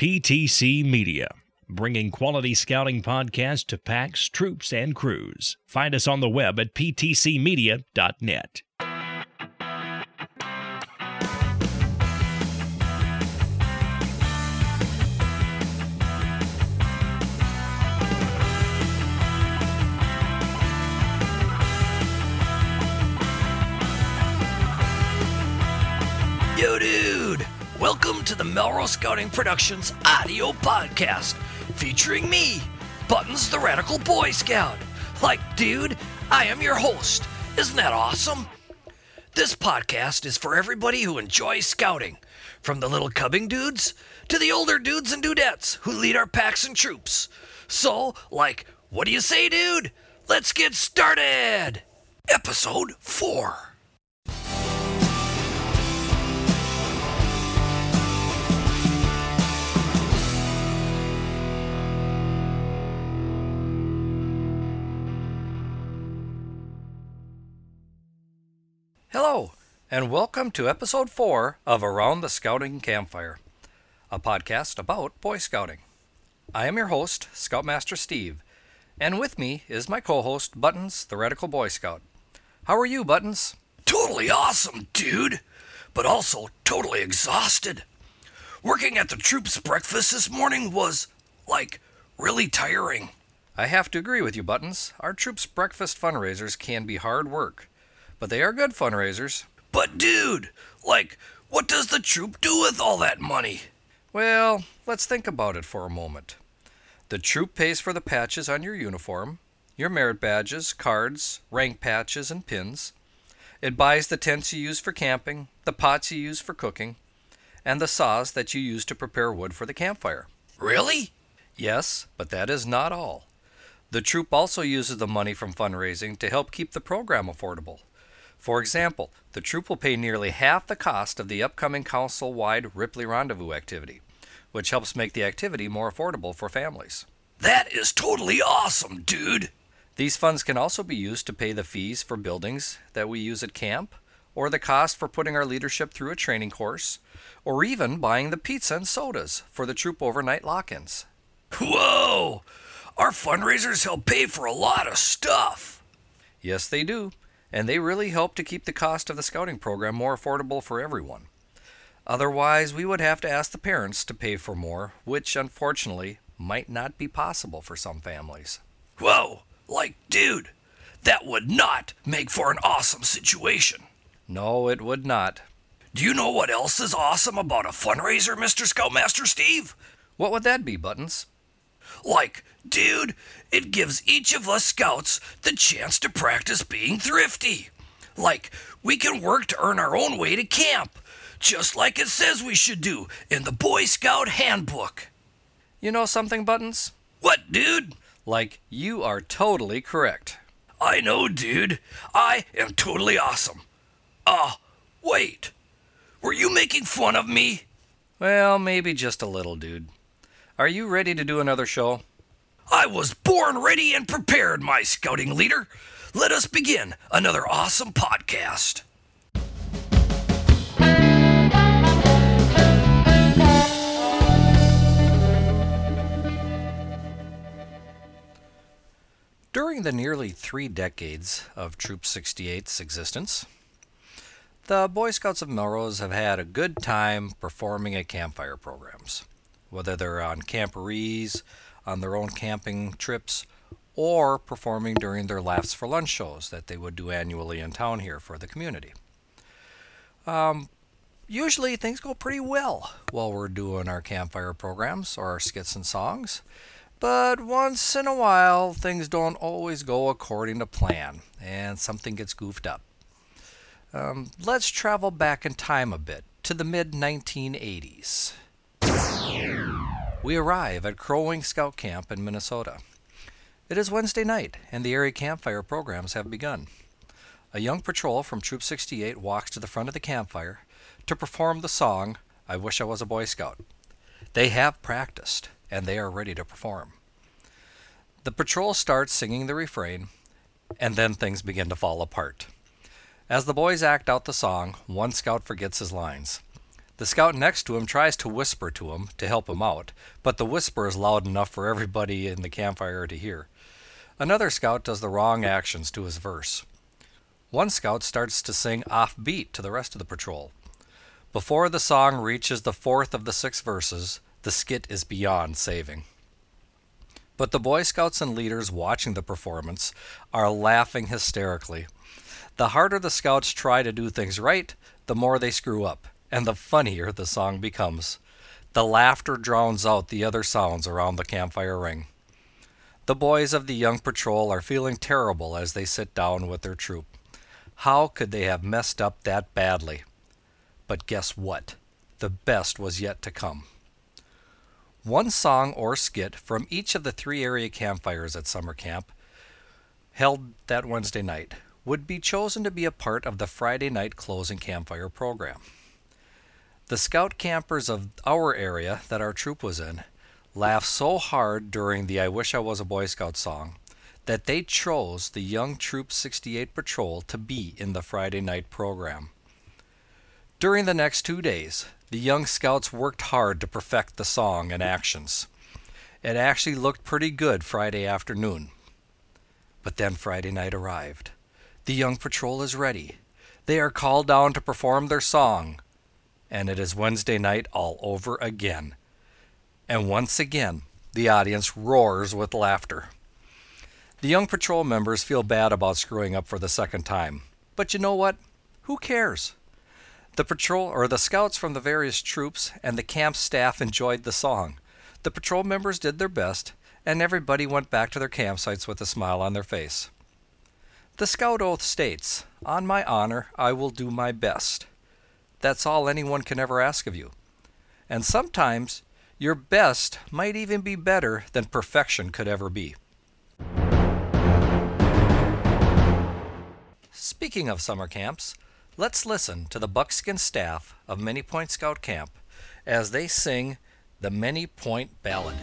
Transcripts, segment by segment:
PTC Media, bringing quality scouting podcasts to packs, troops, and crews. Find us on the web at ptcmedia.net. the Melrose Scouting Productions audio podcast featuring me, Buttons the Radical Boy Scout. Like, dude, I am your host. Isn't that awesome? This podcast is for everybody who enjoys scouting, from the little cubbing dudes to the older dudes and dudettes who lead our packs and troops. So, like, what do you say, dude? Let's get started! Episode 4. Hello, and welcome to episode 4 of Around the Scouting Campfire, a podcast about Boy Scouting. I am your host, Scoutmaster Steve, and with me is my co host, Buttons, the Radical Boy Scout. How are you, Buttons? Totally awesome, dude, but also totally exhausted. Working at the troops' breakfast this morning was, like, really tiring. I have to agree with you, Buttons. Our troops' breakfast fundraisers can be hard work but they are good fundraisers. But, dude, like, what does the troop do with all that money? Well, let's think about it for a moment. The troop pays for the patches on your uniform, your merit badges, cards, rank patches, and pins. It buys the tents you use for camping, the pots you use for cooking, and the saws that you use to prepare wood for the campfire. Really? Yes, but that is not all. The troop also uses the money from fundraising to help keep the program affordable. For example, the troop will pay nearly half the cost of the upcoming council wide Ripley Rendezvous activity, which helps make the activity more affordable for families. That is totally awesome, dude! These funds can also be used to pay the fees for buildings that we use at camp, or the cost for putting our leadership through a training course, or even buying the pizza and sodas for the troop overnight lock ins. Whoa! Our fundraisers help pay for a lot of stuff. Yes, they do and they really help to keep the cost of the scouting program more affordable for everyone. Otherwise, we would have to ask the parents to pay for more, which unfortunately might not be possible for some families. Whoa, like, dude, that would not make for an awesome situation. No, it would not. Do you know what else is awesome about a fundraiser, Mr. Scoutmaster Steve? What would that be, Buttons? Like, dude, it gives each of us scouts the chance to practice being thrifty. Like, we can work to earn our own way to camp, just like it says we should do in the Boy Scout Handbook. You know something, Buttons? What, dude? Like, you are totally correct. I know, dude. I am totally awesome. Ah, uh, wait. Were you making fun of me? Well, maybe just a little, dude. Are you ready to do another show? I was born ready and prepared, my scouting leader. Let us begin another awesome podcast. During the nearly three decades of Troop 68's existence, the Boy Scouts of Melrose have had a good time performing at campfire programs whether they're on camporees, on their own camping trips, or performing during their Laughs for Lunch shows that they would do annually in town here for the community. Um, usually things go pretty well while we're doing our campfire programs or our skits and songs. But once in a while, things don't always go according to plan, and something gets goofed up. Um, let's travel back in time a bit to the mid 1980s. We arrive at Crow Wing Scout Camp in Minnesota. It is Wednesday night, and the area campfire programs have begun. A young patrol from Troop 68 walks to the front of the campfire to perform the song, I Wish I Was a Boy Scout. They have practiced, and they are ready to perform. The patrol starts singing the refrain, and then things begin to fall apart. As the boys act out the song, one scout forgets his lines. The scout next to him tries to whisper to him to help him out, but the whisper is loud enough for everybody in the campfire to hear. Another scout does the wrong actions to his verse. One scout starts to sing off beat to the rest of the patrol. Before the song reaches the fourth of the six verses, the skit is beyond saving. But the Boy Scouts and leaders watching the performance are laughing hysterically. The harder the scouts try to do things right, the more they screw up, and the funnier the song becomes. The laughter drowns out the other sounds around the campfire ring. The boys of the young patrol are feeling terrible as they sit down with their troop. How could they have messed up that badly? But guess what? The best was yet to come. One song or skit from each of the three area campfires at summer camp held that Wednesday night would be chosen to be a part of the Friday night closing campfire program. The scout campers of our area that our troop was in laughed so hard during the I Wish I Was a Boy Scout song that they chose the Young Troop 68 Patrol to be in the Friday night program. During the next two days, the young scouts worked hard to perfect the song and actions. It actually looked pretty good Friday afternoon. But then Friday night arrived. The young patrol is ready. They are called down to perform their song. And it is Wednesday night all over again and once again the audience roars with laughter. The young patrol members feel bad about screwing up for the second time, but you know what? Who cares? The patrol or the scouts from the various troops and the camp staff enjoyed the song. The patrol members did their best, and everybody went back to their campsites with a smile on their face. The scout oath states, On my honor, I will do my best. That's all anyone can ever ask of you. And sometimes your best might even be better than perfection could ever be. Speaking of summer camps, let's listen to the buckskin staff of Many Point Scout Camp as they sing the Many Point Ballad.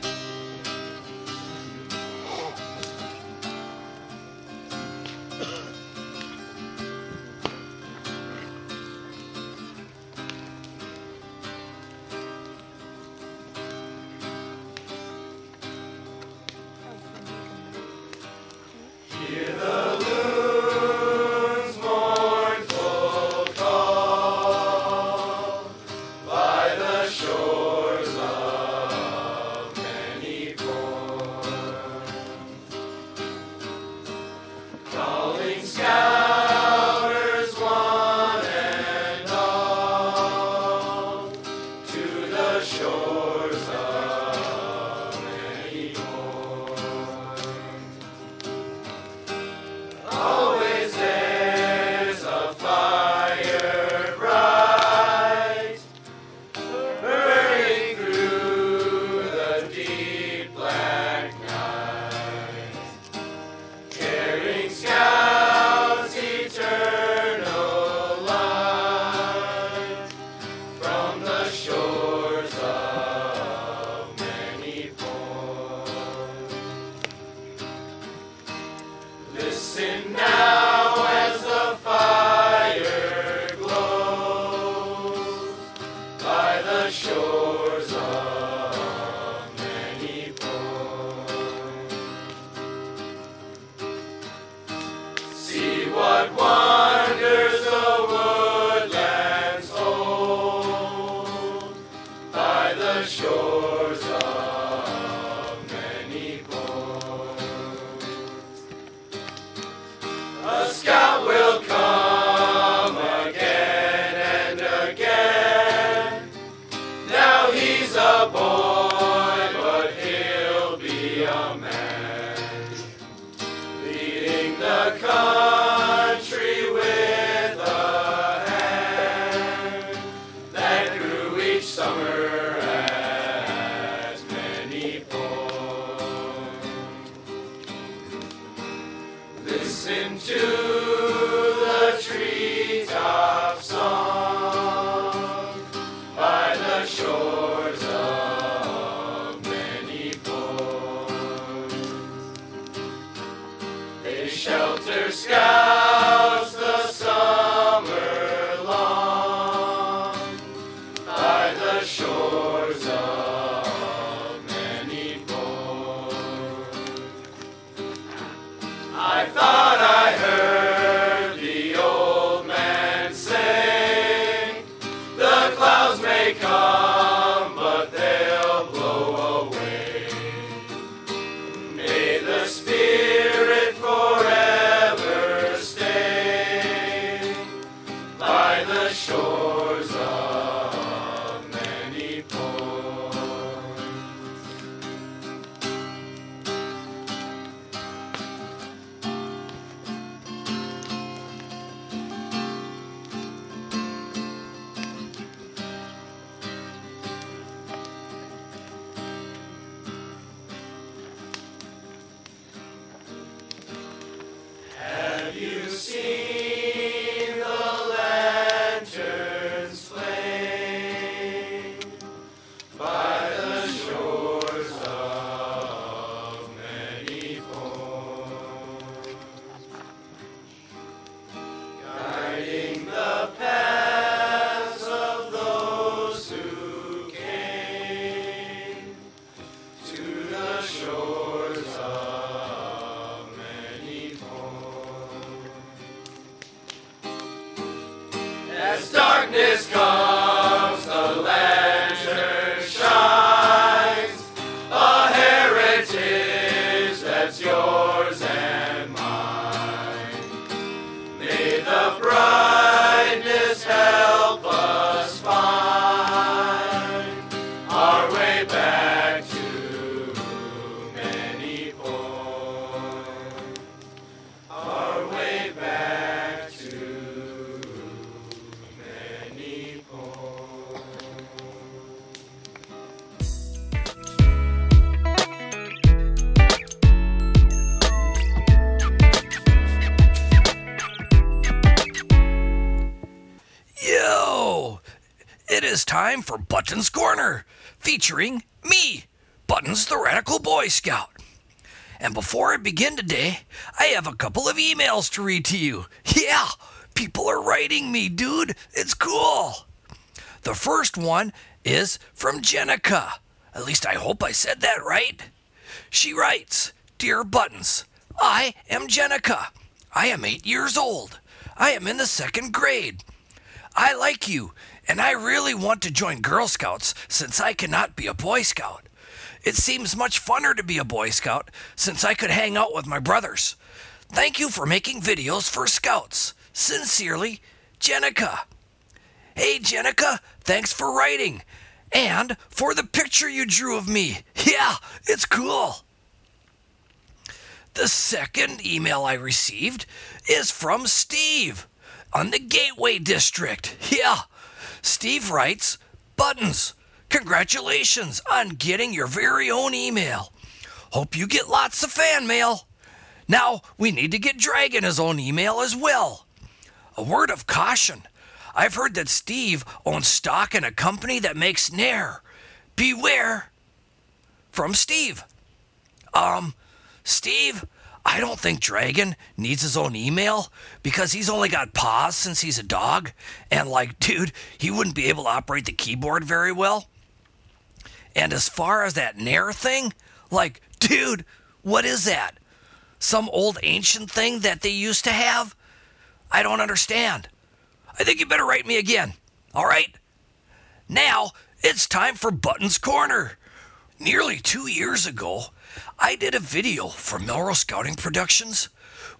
Scouts time for Buttons Corner, featuring me, Buttons the Radical Boy Scout. And before I begin today, I have a couple of emails to read to you. Yeah, people are writing me, dude. It's cool. The first one is from Jenica. At least I hope I said that right. She writes Dear Buttons, I am Jenica. I am eight years old. I am in the second grade. I like you, and I really want to join Girl Scouts since I cannot be a Boy Scout. It seems much funner to be a Boy Scout since I could hang out with my brothers. Thank you for making videos for Scouts. Sincerely, Jenica. Hey, Jenica, thanks for writing. And for the picture you drew of me. Yeah, it's cool. The second email I received is from Steve on the Gateway District. Yeah. Steve writes, Buttons, congratulations on getting your very own email. Hope you get lots of fan mail. Now, we need to get Dragon his own email as well. A word of caution I've heard that Steve owns stock in a company that makes Nair. Beware. From Steve. Um, Steve, I don't think Dragon needs his own email because he's only got paws since he's a dog. And, like, dude, he wouldn't be able to operate the keyboard very well. And as far as that Nair thing, like, dude, what is that? Some old ancient thing that they used to have? I don't understand. I think you better write me again. All right? Now, it's time for Buttons Corner. Nearly two years ago, I did a video for Melrose Scouting Productions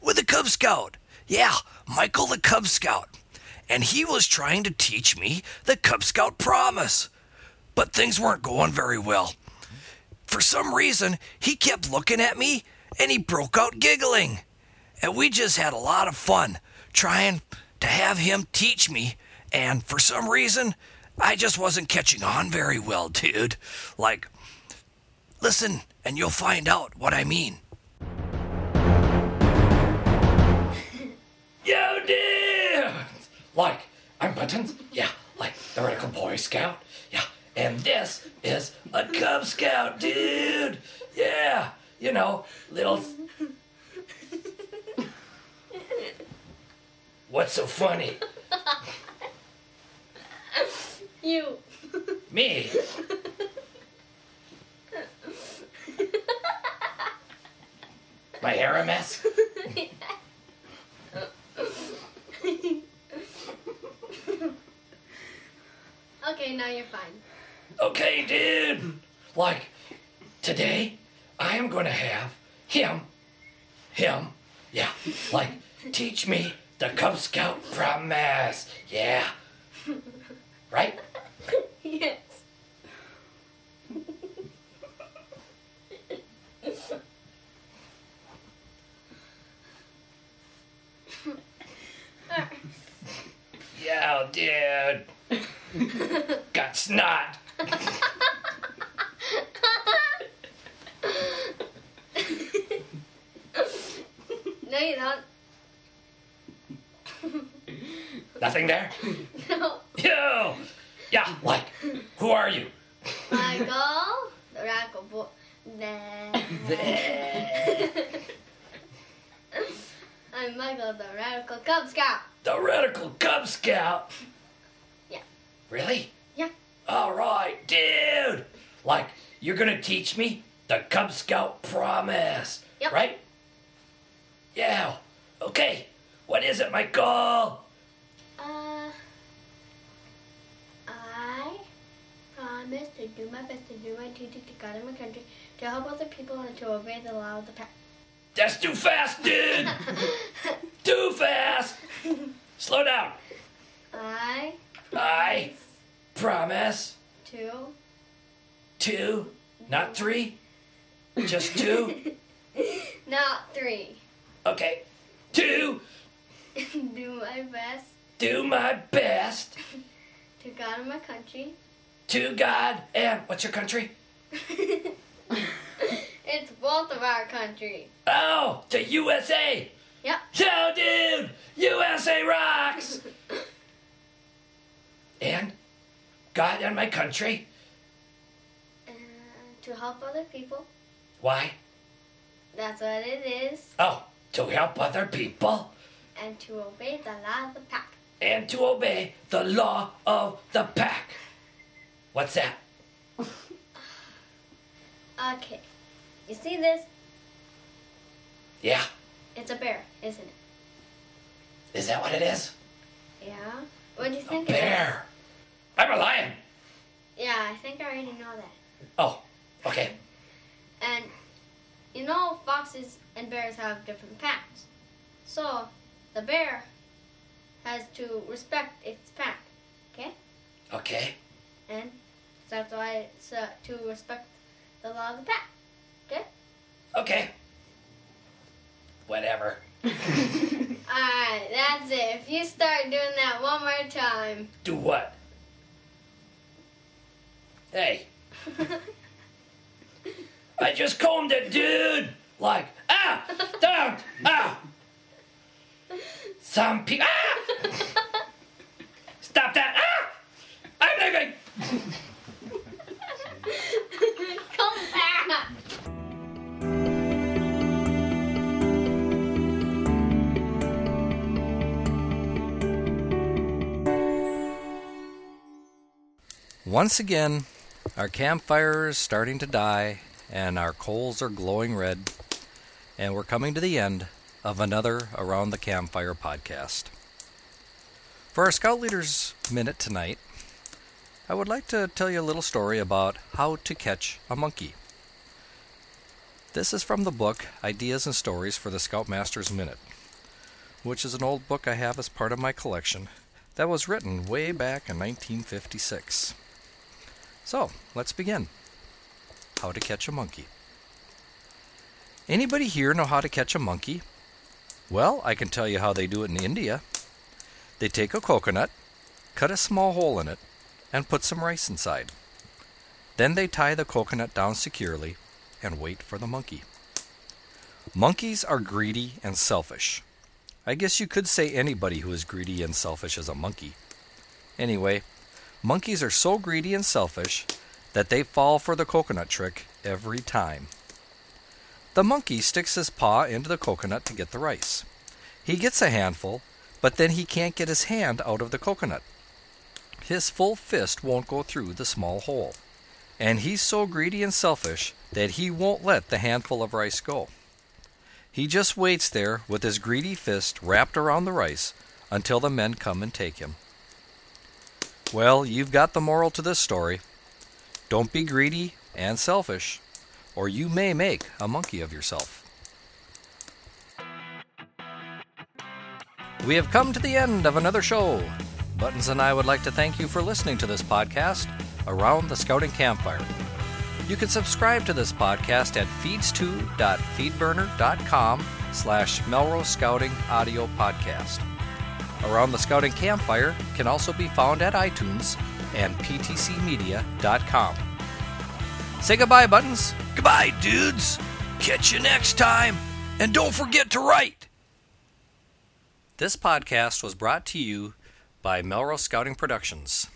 with a Cub Scout. Yeah, Michael the Cub Scout. And he was trying to teach me the Cub Scout promise. But things weren't going very well. For some reason, he kept looking at me and he broke out giggling. And we just had a lot of fun trying to have him teach me. And for some reason, I just wasn't catching on very well, dude. Like, listen and you'll find out what I mean. Yo, dude! Like, I'm Buttons? Yeah, like the Radical Boy Scout? Yeah, and this is a Cub Scout, dude! Yeah, you know, little. What's so funny? You. Me? My hair a mess? Okay, now you're fine. Okay, dude. Like, today, I am gonna have him, him, yeah, like, teach me the Cub Scout promise. Yeah. Right? Yes. Yo, dude. Got snot. No, you don't. Nothing there? No. Yo! Yeah, like, who are you? Michael, the radical boy. I'm Michael, the radical Cub Scout. The Radical Cub Scout. Yeah. Really? Yeah. All right, dude. Like, you're gonna teach me the Cub Scout promise, Yep. right? Yeah. Okay. What is it, Michael? Uh, I promise to do my best to do my duty to God and my country, to help other people, and to obey the law of the past. That's too fast, dude. too fast. Slow down. I I promise Two. two, not three, just two. not three. Okay. Two, do my best do my best to God and my country. to God and what's your country? It's both of our country. Oh, to USA. Yep. Yo, dude, USA rocks. and God and my country. And to help other people. Why? That's what it is. Oh, to help other people And to obey the law of the pack. and to obey the law of the pack. What's that? Okay. You see this? Yeah. It's a bear, isn't it? Is that what it is? Yeah. What do you think? A bear. I'm a lion. Yeah, I think I already know that. Oh, okay. And you know, foxes and bears have different packs. So the bear has to respect its pack. Okay? Okay. And that's why it's uh, to respect the law of the pack. Okay? Whatever. Alright, that's it. If you start doing that one more time. Do what? Hey, I just combed it, dude. Like, ah, down, ah. Some people, ah. Stop that, ah. I'm leaving. Come back! Once again, our campfire is starting to die, and our coals are glowing red, and we're coming to the end of another Around the Campfire podcast. For our Scout Leaders Minute tonight, I would like to tell you a little story about how to catch a monkey. This is from the book Ideas and Stories for the Scoutmaster's Minute, which is an old book I have as part of my collection that was written way back in 1956. So, let's begin. How to catch a monkey. Anybody here know how to catch a monkey? Well, I can tell you how they do it in India. They take a coconut, cut a small hole in it, and put some rice inside. Then they tie the coconut down securely and wait for the monkey. Monkeys are greedy and selfish. I guess you could say anybody who is greedy and selfish is a monkey. Anyway, monkeys are so greedy and selfish that they fall for the coconut trick every time. The monkey sticks his paw into the coconut to get the rice. He gets a handful, but then he can't get his hand out of the coconut. His full fist won't go through the small hole. And he's so greedy and selfish that he won't let the handful of rice go. He just waits there with his greedy fist wrapped around the rice until the men come and take him. Well, you've got the moral to this story. Don't be greedy and selfish, or you may make a monkey of yourself. We have come to the end of another show. Buttons and I would like to thank you for listening to this podcast, Around the Scouting Campfire. You can subscribe to this podcast at feeds2.feedburner.com slash Melrose Scouting Audio Podcast. Around the Scouting Campfire can also be found at iTunes and ptcmedia.com. Say goodbye, Buttons. Goodbye, dudes. Catch you next time. And don't forget to write. This podcast was brought to you by Melrose Scouting Productions.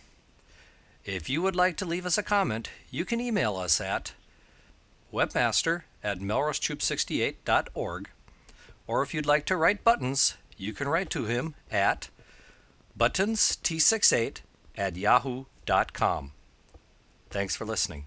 If you would like to leave us a comment, you can email us at webmaster at melrosetroop68.org, or if you'd like to write Buttons, you can write to him at buttonst68 at yahoo.com. Thanks for listening.